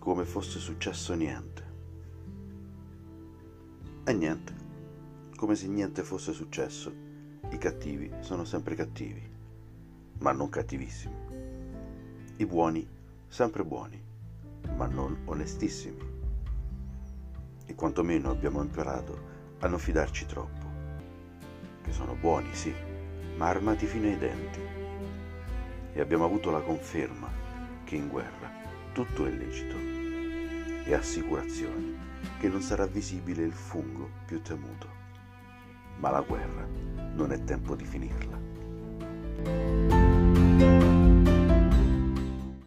come fosse successo niente. E niente, come se niente fosse successo. I cattivi sono sempre cattivi, ma non cattivissimi. I buoni sempre buoni, ma non onestissimi. E quantomeno abbiamo imparato a non fidarci troppo. Che sono buoni, sì, ma armati fino ai denti. E abbiamo avuto la conferma che in guerra tutto è lecito e assicurazioni che non sarà visibile il fungo più temuto. Ma la guerra non è tempo di finirla.